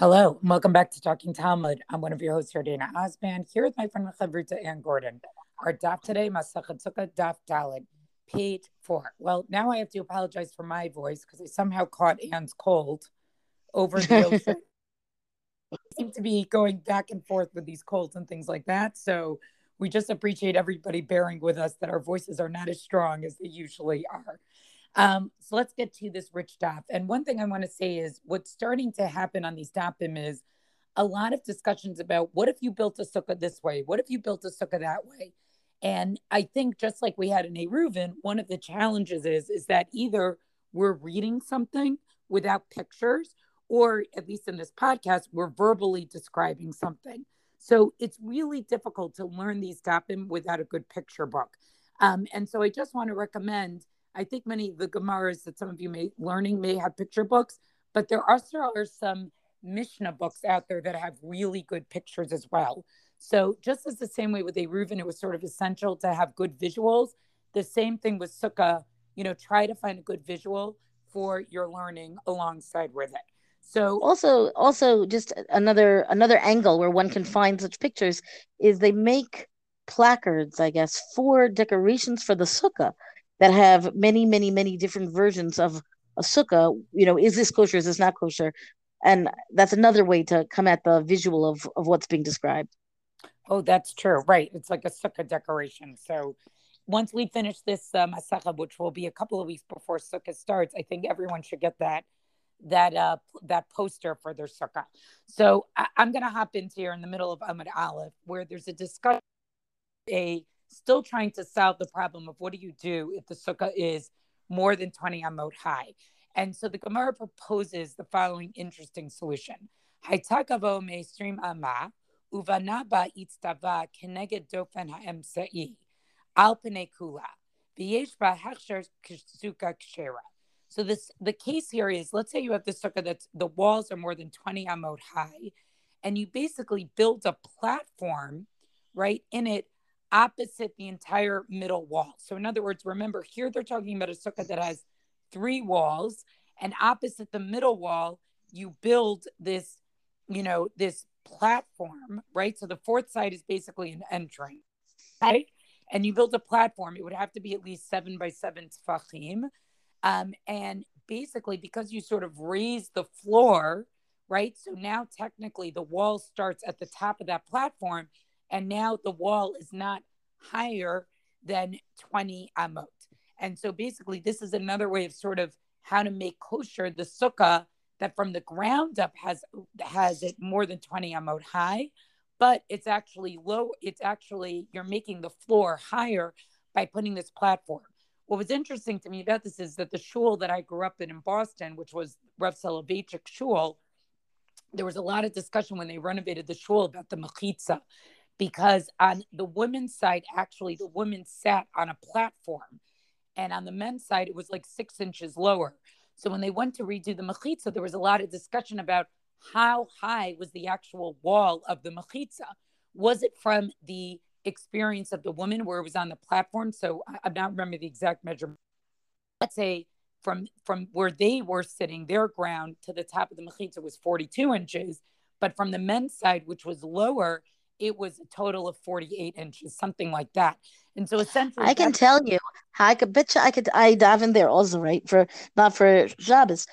Hello, and welcome back to Talking Talmud. I'm one of your hosts, Dana Osband, here with my friend Chavruta Ann Gordon. Our daf today, Masachet Sukkah Daf Dalid, page four. Well, now I have to apologize for my voice because I somehow caught Ann's cold over the ocean. seem to be going back and forth with these colds and things like that. So we just appreciate everybody bearing with us that our voices are not as strong as they usually are. Um, so let's get to this rich daf. And one thing I want to say is what's starting to happen on these dafim is a lot of discussions about what if you built a sukkah this way? What if you built a sukkah that way? And I think just like we had in Eruvin, one of the challenges is is that either we're reading something without pictures, or at least in this podcast, we're verbally describing something. So it's really difficult to learn these dapim without a good picture book. Um, and so I just want to recommend I think many of the Gemaras that some of you may learning may have picture books, but there also are some Mishnah books out there that have really good pictures as well. So just as the same way with Eruvin, it was sort of essential to have good visuals. The same thing with Sukkah. You know, try to find a good visual for your learning alongside with it. So also, also just another another angle where one can find such pictures is they make placards, I guess, for decorations for the sukkah that have many, many, many different versions of a sukkah. You know, is this kosher? Is this not kosher? And that's another way to come at the visual of, of what's being described. Oh, that's true. Right. It's like a sukkah decoration. So once we finish this masacha, which will be a couple of weeks before sukkah starts, I think everyone should get that that uh that poster for their sukkah. So I, am gonna hop into here in the middle of Amud Aleph, where there's a discussion, a still trying to solve the problem of what do you do if the sukkah is more than 20 amot high. And so the Gemara proposes the following interesting solution. Ama uvanaba. So this the case here is let's say you have the sukkah that's the walls are more than 20 amot high, and you basically build a platform right in it opposite the entire middle wall. So, in other words, remember here they're talking about a sukkah that has three walls, and opposite the middle wall, you build this, you know, this platform, right? So the fourth side is basically an entry, right? And you build a platform. It would have to be at least seven by seven tfachim. Um, and basically, because you sort of raise the floor, right? So now technically the wall starts at the top of that platform and now the wall is not higher than 20 amot. And so basically, this is another way of sort of how to make kosher the sukkah that from the ground up has has it more than 20 amot high, but it's actually low. It's actually you're making the floor higher by putting this platform. What was interesting to me about this is that the shul that I grew up in in Boston, which was Rav Soloveitchik shul, there was a lot of discussion when they renovated the shul about the mechitza because on the women's side, actually, the women sat on a platform, and on the men's side, it was like six inches lower. So when they went to redo the mechitza, there was a lot of discussion about how high was the actual wall of the mechitza. Was it from the experience of the woman where it was on the platform? So I, am not remember the exact measurement. Let's say from from where they were sitting, their ground to the top of the mechitza was 42 inches, but from the men's side, which was lower, it was a total of 48 inches, something like that. And so essentially, I can tell you, I could bet you I could, I dive in there also, right? For not for Shabbos,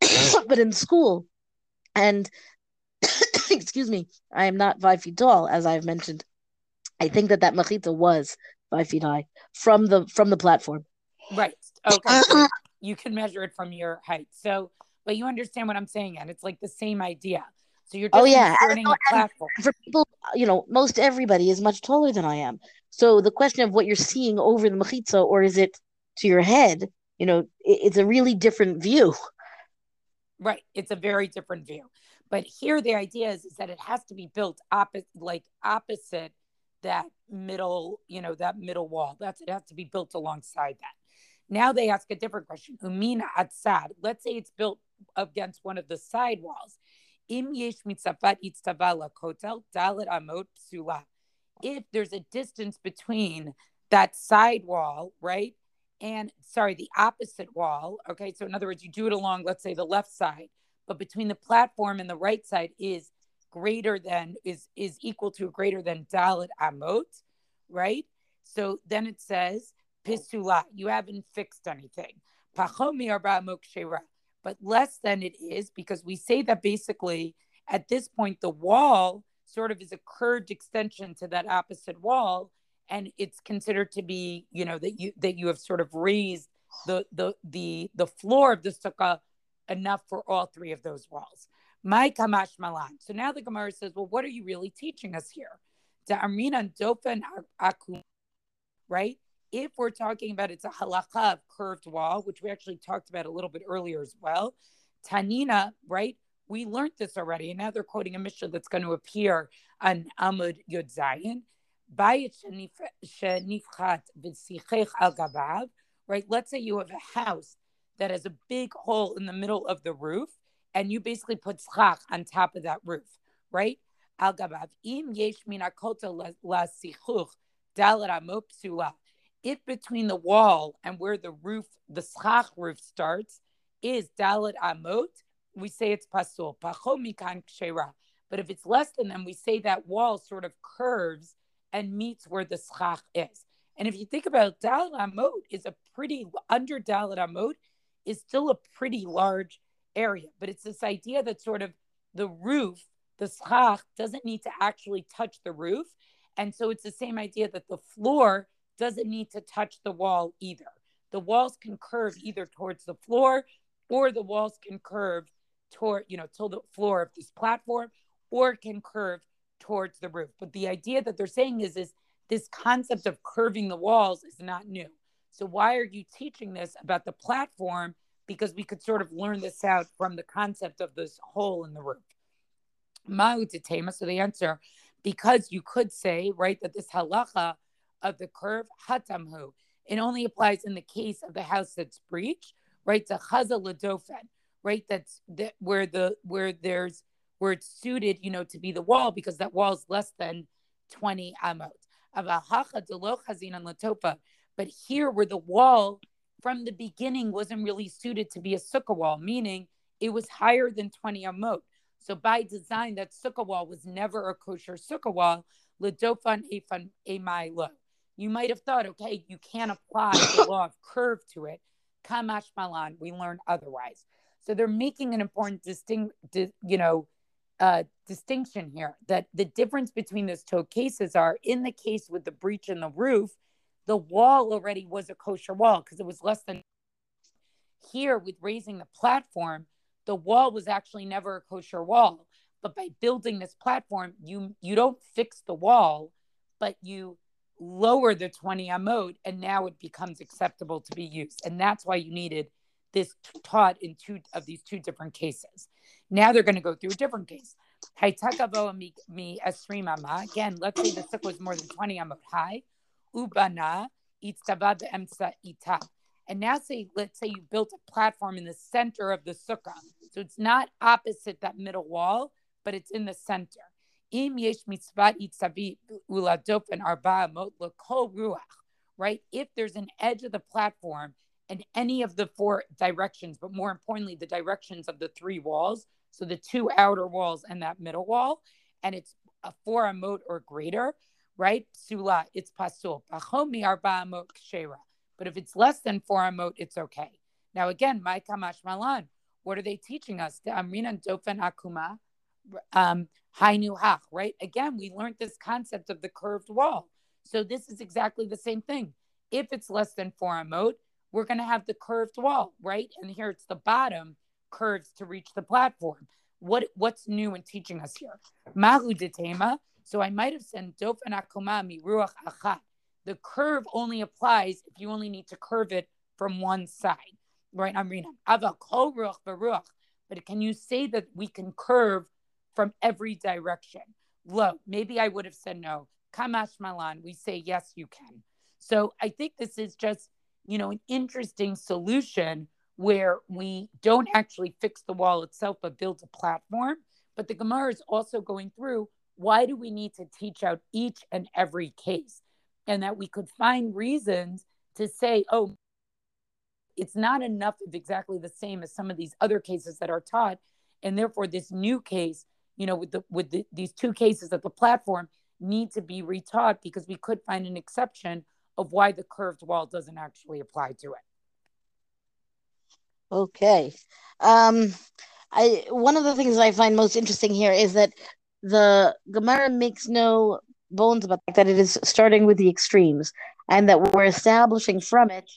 but in school. And excuse me, I am not five feet tall, as I've mentioned. I think that that mechitza was five feet high from the from the platform. Right. Okay. you can measure it from your height. So, but you understand what I'm saying, and it's like the same idea. So you're oh yeah, and, a platform. for people, you know, most everybody is much taller than I am. So the question of what you're seeing over the mechitza, or is it to your head? You know, it, it's a really different view. Right, it's a very different view. But here, the idea is, is that it has to be built opposite, like opposite that middle, you know, that middle wall. That's it has to be built alongside that. Now they ask a different question. Umina atzad. Let's say it's built against one of the side walls. Amot. If there's a distance between that side wall, right, and sorry, the opposite wall. Okay, so in other words, you do it along, let's say, the left side, but between the platform and the right side is greater than is is equal to greater than dalit amot, right? So then it says pisula. You haven't fixed anything. Pachomi arba but less than it is because we say that basically at this point the wall sort of is a curved extension to that opposite wall. And it's considered to be you know that you that you have sort of raised the the the the floor of the sukkah enough for all three of those walls. My kamash malan. So now the gemara says well what are you really teaching us here? To amrina dofen akum right if we're talking about it's a halakha of curved wall which we actually talked about a little bit earlier as well tanina right we learned this already, and now they're quoting a Mishnah that's going to appear on Amud Yud Zayin. Right? Let's say you have a house that has a big hole in the middle of the roof, and you basically put schach on top of that roof, right? Al gabav. Im yesh minakota la sichuch dalat If between the wall and where the roof, the schach roof starts, is dalat amot, we say it's pasul. Pachomikan kshera. But if it's less than them, we say that wall sort of curves and meets where the schach is. And if you think about Dalit Amot is a pretty under Dalit Amot is still a pretty large area, but it's this idea that sort of the roof, the schach, doesn't need to actually touch the roof, and so it's the same idea that the floor doesn't need to touch the wall either. The walls can curve either towards the floor, or the walls can curve toward, you know, till the floor of this platform or can curve towards the roof. But the idea that they're saying is, is this concept of curving the walls is not new. So why are you teaching this about the platform? Because we could sort of learn this out from the concept of this hole in the roof. Ma'utatema. So the answer, because you could say, right, that this halacha of the curve, hatamhu, it only applies in the case of the house that's breached, right? To chaza ladofen right? That's that where the where there's where it's suited, you know, to be the wall because that wall is less than 20 amot. But here where the wall from the beginning wasn't really suited to be a sukkah wall, meaning it was higher than 20 amot. So by design, that sukkah wall was never a kosher sukkah wall. Ledofan efan emai lo. You might have thought, okay, you can't apply the law of curve to it. Kamash malan, we learn otherwise. So they're making an important distinct, di- you know, uh, distinction here that the difference between those two cases are in the case with the breach in the roof, the wall already was a kosher wall because it was less than here with raising the platform, the wall was actually never a kosher wall. But by building this platform, you you don't fix the wall, but you lower the 20 amot and now it becomes acceptable to be used. And that's why you needed this taught in two of these two different cases. Now they're going to go through a different case. Again, let's say the sukkah was more than 20 amot high. Ubana emsa ita. And now say, let's say you built a platform in the center of the sukkah. So it's not opposite that middle wall, but it's in the center. Im yesh mitzvat uladop arba amot ruach. Right? If there's an edge of the platform in any of the four directions, but more importantly, the directions of the three walls. So the two outer walls and that middle wall, and it's a four amot or greater, right? Sula, it's pasul. Bachomi arba amot kshera. But if it's less than four amot, it's okay. Now again, my kamash malan. What are they teaching us? The amrina dofen akuma, um, hainu hach, right? Again, we learned this concept of the curved wall. So this is exactly the same thing. If it's less than four amot, we're going to have the curved wall, right? And here it's the bottom curves to reach the platform. What what's new in teaching us here? Mahu detema. So I might have said dofen akumami ruach achat. The curve only applies if you only need to curve it from one side, right? I'm reading ava kol ruach baruach. But can you say that we can curve from every direction? Look, Maybe I would have said no. Kamash malan. We say yes, you can. So I think this is just you know, an interesting solution where we don't actually fix the wall itself, but build a platform. But the Gemara is also going through why do we need to teach out each and every case? And that we could find reasons to say, oh, it's not enough of exactly the same as some of these other cases that are taught. and therefore this new case, you know, with the with the, these two cases at the platform need to be retaught because we could find an exception of why the curved wall doesn't actually apply to it. Okay. Um, I one of the things I find most interesting here is that the Gemara makes no bones about that it is starting with the extremes and that we're establishing from it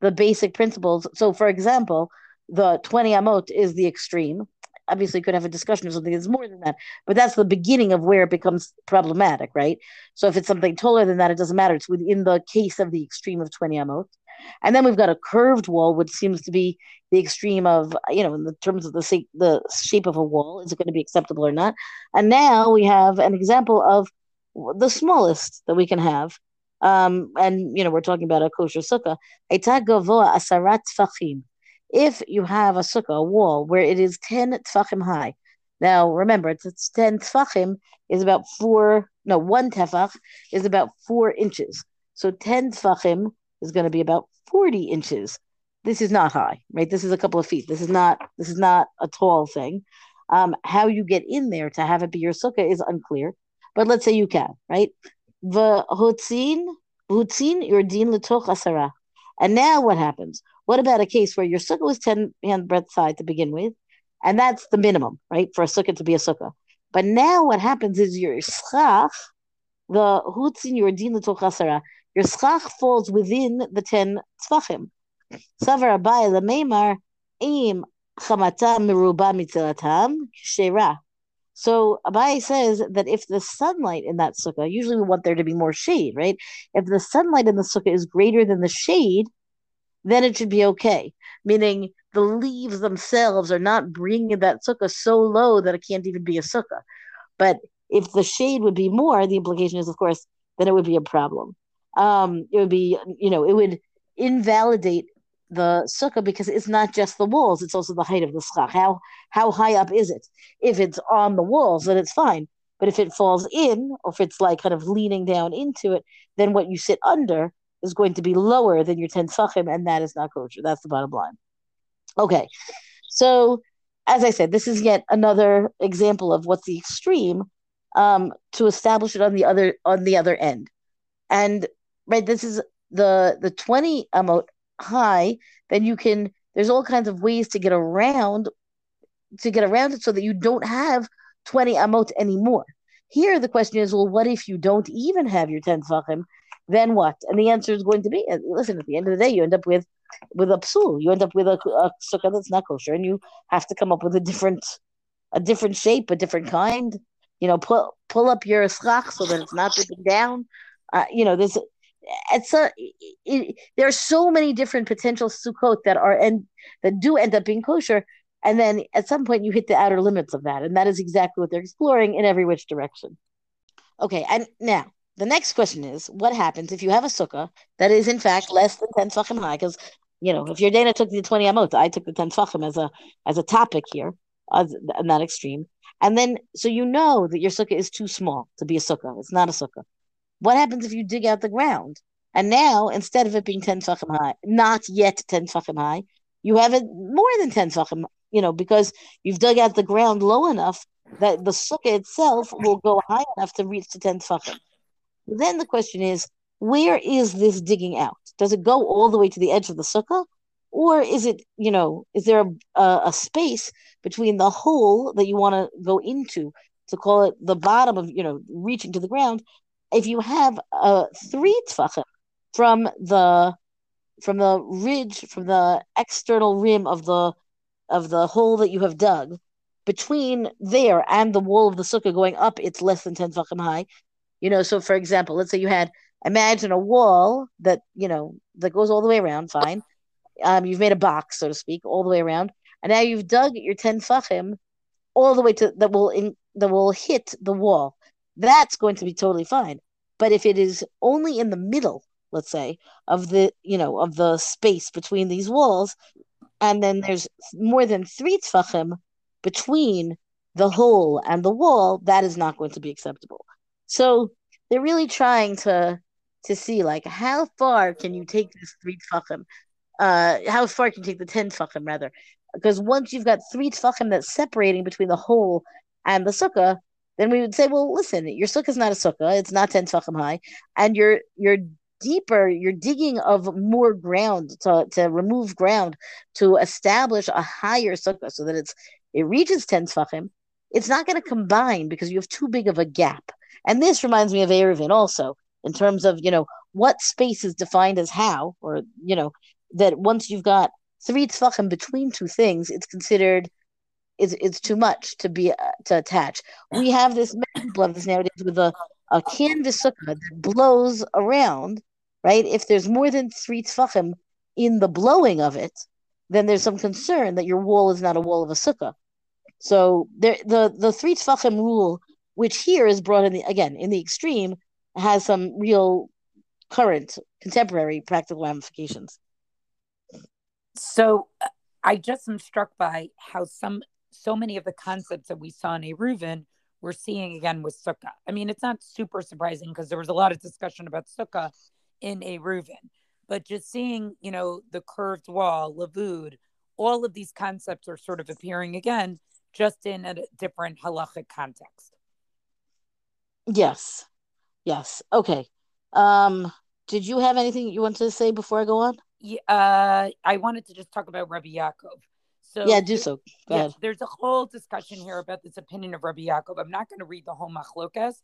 the basic principles. So, for example, the 20 amot is the extreme. Obviously, could have a discussion of something that's more than that, but that's the beginning of where it becomes problematic, right? So, if it's something taller than that, it doesn't matter. It's within the case of the extreme of 20 amot. And then we've got a curved wall, which seems to be the extreme of, you know, in the terms of the the shape of a wall, is it going to be acceptable or not? And now we have an example of the smallest that we can have. Um, and you know, we're talking about a kosher sukkah. asarat tfachim. If you have a sukkah, a wall where it is ten tfachim high. Now remember, it's, it's ten tfachim is about four. No, one tefach is about four inches. So ten tfachim is going to be about 40 inches. This is not high, right? This is a couple of feet. This is not this is not a tall thing. Um, how you get in there to have it be your sukkah is unclear, but let's say you can, right? V'hotzin, v'hotzin yordin letoch asara. And now what happens? What about a case where your sukkah was 10 hand breadth side to begin with? And that's the minimum, right? For a sukkah to be a sukkah. But now what happens is your schach, the hutzin yordin letoch asara, your schach falls within the 10 tfachim. Savar Abai Lameimar Im Chamata Miruba Mitzilatam Shera. So Abai says that if the sunlight in that sukkah, usually we want there to be more shade, right? If the sunlight in the sukkah is greater than the shade, then it should be okay. Meaning the leaves themselves are not bringing that sukkah so low that it can't even be a sukkah. But if the shade would be more, the implication is, of course, then it would be a problem um, it would be, you know, it would invalidate the sukkah because it's not just the walls; it's also the height of the schach. How how high up is it? If it's on the walls, then it's fine. But if it falls in, or if it's like kind of leaning down into it, then what you sit under is going to be lower than your ten tfachim, and that is not kosher. That's the bottom line. Okay, so as I said, this is yet another example of what's the extreme um, to establish it on the other on the other end. And right? This is the the 20 amot high, then you can there's all kinds of ways to get around to get around it so that you don't have 20 amot anymore. Here the question is, well, what if you don't even have your 10 tefachim? Then what? And the answer is going to be, listen, at the end of the day, you end up with with a psul. You end up with a, a sukkah that's not kosher, and you have to come up with a different a different shape, a different kind. You know, pull pull up your schach so that it's not dipping down. Uh, you know, there's it's a it, there are so many different potential sukkot that are and that do end up being kosher and then at some point you hit the outer limits of that and that is exactly what they're exploring in every which direction okay and now the next question is what happens if you have a sukkah that is in fact less than 10 tfachim high? Because you know if your dana took the 20 amot i took the 10 tfachim as a as a topic here as, that extreme. And then so you know that your sukkah is too small to be a sukkah it's not a sukkah what happens if you dig out the ground? And now, instead of it being 10 tfachim high, not yet 10 tfachim high, you have it more than 10 tfachim, you know, because you've dug out the ground low enough that the sukkah itself will go high enough to reach the 10 tfachim. Then the question is, where is this digging out? Does it go all the way to the edge of the sukkah? Or is it, you know, is there a, a, a space between the hole that you want to go into to call it the bottom of, you know, reaching to the ground if you have a three tfachim from the from the ridge from the external rim of the of the hole that you have dug between there and the wall of the sukkah going up it's less than 10 tfachim high you know so for example let's say you had imagine a wall that you know that goes all the way around fine um, you've made a box so to speak all the way around and now you've dug your 10 tfachim all the way to that will in, that will hit the wall that's going to be totally fine. But if it is only in the middle, let's say, of the you know of the space between these walls, and then there's more than three tfachim between the hole and the wall, that is not going to be acceptable. So they're really trying to to see like how far can you take this three tfachim, uh, how far can you take the ten tfachim rather, because once you've got three tefachim that's separating between the hole and the sukkah, then we would say, well, listen, your sukkah is not a sukkah; it's not ten tefachim high, and you're you're deeper, you're digging of more ground to, to remove ground to establish a higher sukkah so that it's it reaches 10 tefachim, it's not going to combine because you have too big of a gap. And this reminds me of Eruvin also, in terms of, you know, what space is defined as how, or, you know, that once you've got three tefachim between two things, it's considered it's, it's too much to be uh, to attach. We have this people this nowadays with a, a canvas sukkah that blows around right? If there's more than three tfachim in the blowing of it, then there's some concern that your wall is not a wall of a sukkah. So there, the the three tfachim rule, which here is brought in the again in the extreme, has some real current contemporary practical ramifications. So uh, I just am struck by how some so many of the concepts that we saw in Eruvin we're seeing again with Sukkah. I mean, it's not super surprising because there was a lot of discussion about Sukkah in Eruvin. But just seeing, you know, the curved wall, Lavud, all of these concepts are sort of appearing again, just in a different halachic context. Yes. Yes. Okay. Um, did you have anything you wanted to say before I go on? Yeah, uh, I wanted to just talk about Rabbi Yaakov. So yeah, do so. Go yeah, ahead. There's a whole discussion here about this opinion of Rabbi Yaakov. I'm not going to read the whole machlokas,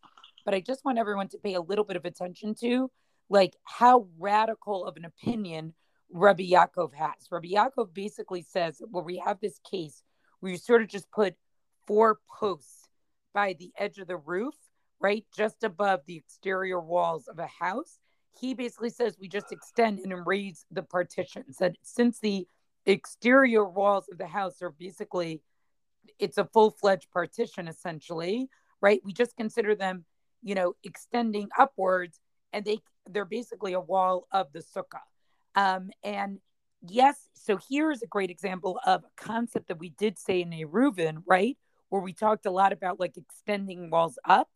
but I just want everyone to pay a little bit of attention to like how radical of an opinion Rabbi Yaakov has. Rabbi Yaakov basically says, well, we have this case where you sort of just put four posts by the edge of the roof, right, just above the exterior walls of a house. He basically says we just extend and raise the partitions. That since the exterior walls of the house are basically, it's a full fledged partition essentially, right? We just consider them, you know, extending upwards and they they're basically a wall of the sukkah. Um, and yes, so here is a great example of a concept that we did say in Eruvin, right? Where we talked a lot about like extending walls up.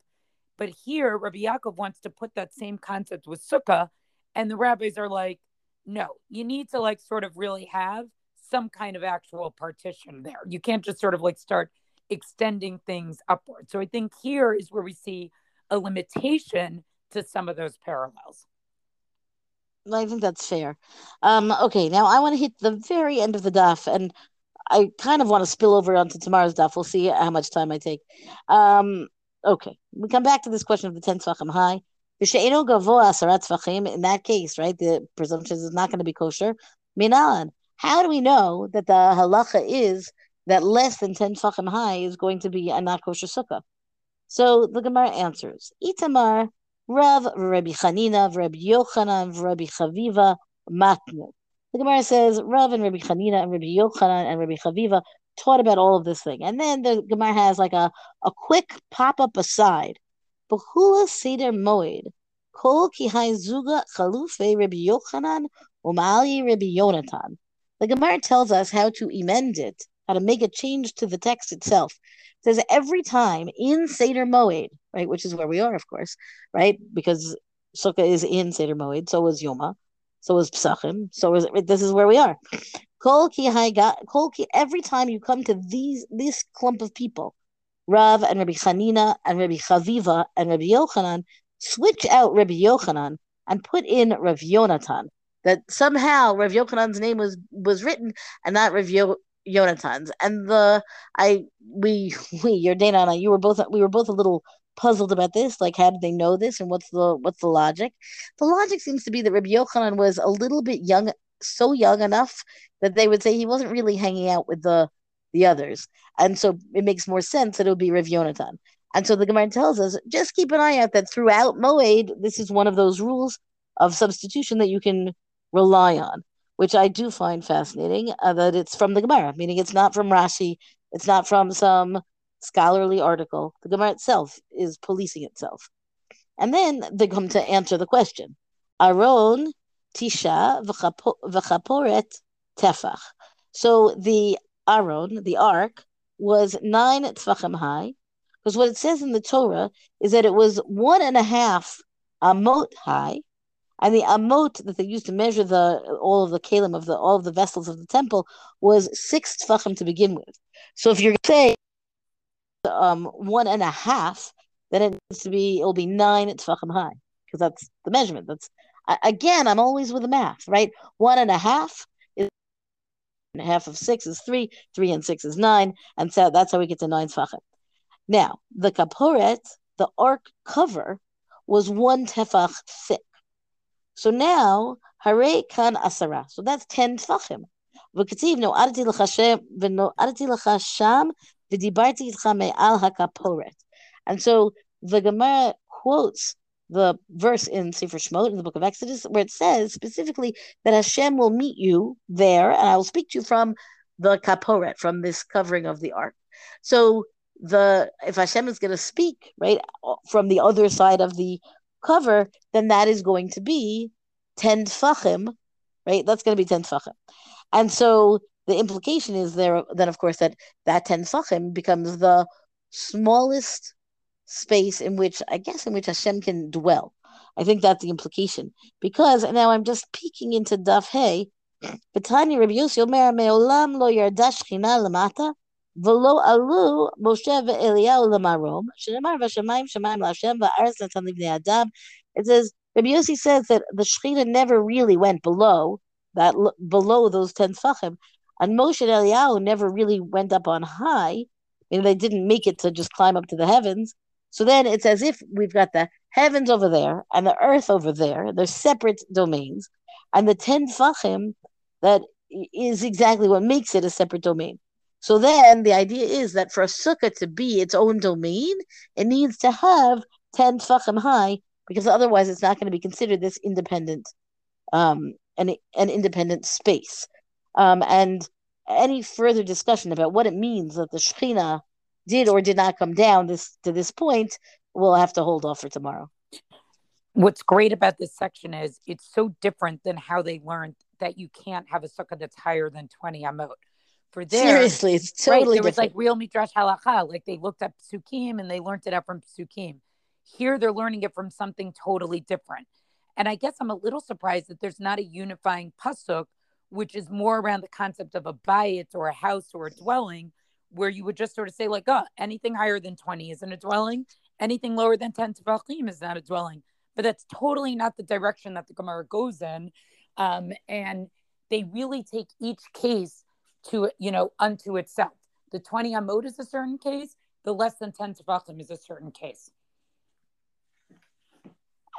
But here, Rabbi Yaakov wants to put that same concept with sukkah. And the rabbis are like, no, you need to like sort of really have some kind of actual partition there. You can't just sort of like start extending things upward. So I think here is where we see a limitation to some of those parallels. I think that's fair. Um, okay, now I want to hit the very end of the daf, and I kind of want to spill over onto tomorrow's daf. We'll see how much time I take. Um, okay, we come back to this question of the ten tefachim high. In that case, right, the presumption is not going to be kosher. Minan, how do we know that the halacha is that less than ten tefachim high is going to be a not kosher sukkah? So the Gemara answers: Itamar Rav Rabbi Chanina, Rabbi Yochanan, Rabbi Chaviva, Matnu. The Gemara says Rav and Rabbi Chanina and Rabbi Yochanan and Rabbi Chaviva taught about all of this thing. And then the Gemara has like a, a quick pop up aside. Behula Seder Moed. Kol Kihai Zuga Chalufe Rabbi Yochanan Umali Rabbi Yonatan. The Gemara tells us how to amend it, how to make a change to the text itself says every time in Seder Moed, right, which is where we are, of course, right, because Sukkah is in Seder Moed, so is Yoma, so is Psachim, so is this is where we are. Kol ki kol ki, every time you come to these this clump of people, Rav and Rabbi Chanina and Rabbi Chaviva and Rabbi Yochanan, switch out Rabbi Yochanan and put in Rav Yonatan. That somehow Rav Yochanan's name was was written and not Rav Yo, Yonatan's. And the I we we your Dana and I you were both we were both a little puzzled about this. Like, how did they know this, and what's the what's the logic? The logic seems to be that Rabbi Yochanan was a little bit young, so young enough that they would say he wasn't really hanging out with the the others, and so it makes more sense that it would be Rav Yonatan. And so the Gemara tells us just keep an eye out that throughout Moed, this is one of those rules of substitution that you can rely on which I do find fascinating, uh, that it's from the Gemara, meaning it's not from Rashi, it's not from some scholarly article. The Gemara itself is policing itself. And then they come to answer the question. Aron tisha v'chaporet tefach. So the Aron, the ark, was nine tefachim high, because what it says in the Torah is that it was one and a half amot high, And the amot that they used to measure the all of the kalim of the all of the vessels of the temple was six tefachim to begin with. So if you're say um, one and a half, then it needs to be it'll be nine tefachim high because that's the measurement. That's again, I'm always with the math, right? One and a half is half of six is three, three and six is nine, and so that's how we get to nine tefachim. Now the kaporet, the ark cover, was one tefach thick. So now, hare kan asara. So that's ten tefachim. וכתיב, נועדתי לך שם, ונועדתי לך שם, V'dibarti itchame al hakaporet. And so the Gemara quotes the verse in Sefer Shemot in the book of Exodus where it says specifically that Hashem will meet you there and I will speak to you from the kaporet, from this covering of the ark. So the if Hashem is going to speak right from the other side of the cover, then that is going to be ten tfachim, right? That's going to be ten tfachim, and so the implication is there. Then, of course, that that ten tfachim becomes the smallest space in which I guess in which Hashem can dwell. I think that's the implication because now I'm just peeking into Daf Hey. B'tanya Rabbi Yossi Omer Me'olam lo yarda shchina lamata v'lo alu Moshe ve'Eliyahu lamarom shenemar v'shamayim shamayim la'Hashem va'aretz natan livnei adam. It says Rabbi Yossi says that the Shechina never really went below that below those ten tefachim, and Moshe Eliyahu never really went up on high. I mean, they didn't make it to just climb up to the heavens. So then it's as if we've got the heavens over there and the earth over there. They're separate domains. And the 10 fachim, that is exactly what makes it a separate domain. So then the idea is that for a sukkah to be its own domain, it needs to have 10 fachim high, because otherwise it's not going to be considered this independent, um, an, an independent space. Um, and any further discussion about what it means that the Shekhinah did or did not come down this to this point, we'll have to hold off for tomorrow. What's great about this section is it's so different than how they learned that you can't have a sukkah that's higher than 20 amot. For there, seriously, it's totally right, there was like real midrash halacha, like they looked up psukim and they learned it up from psukim. Here, they're learning it from something totally different. And I guess I'm a little surprised that there's not a unifying pasuk, which is more around the concept of a bayit or a house or a dwelling, where you would just sort of say like, oh, anything higher than 20 isn't a dwelling. Anything lower than 10 tefachim is not a dwelling. But that's totally not the direction that the Gemara goes in. Um, and they really take each case to, you know, unto itself. The 20 amot is a certain case. The less than 10 tefachim is a certain case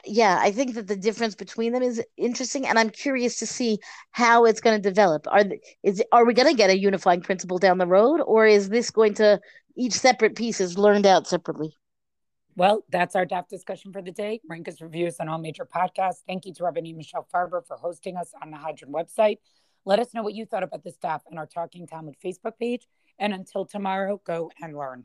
yeah, I think that the difference between them is interesting, and I'm curious to see how it's going to develop. Are is are we going to get a unifying principle down the road, or is this going to each separate piece is learned out separately? Well, that's our DAF discussion for the day. Rank us reviews on all major podcasts. Thank you to Rabbi Michelle Farber for hosting us on the Hadran website. Let us know what you thought about this DAF on our Talking Talmud Facebook page. And until tomorrow, go and learn.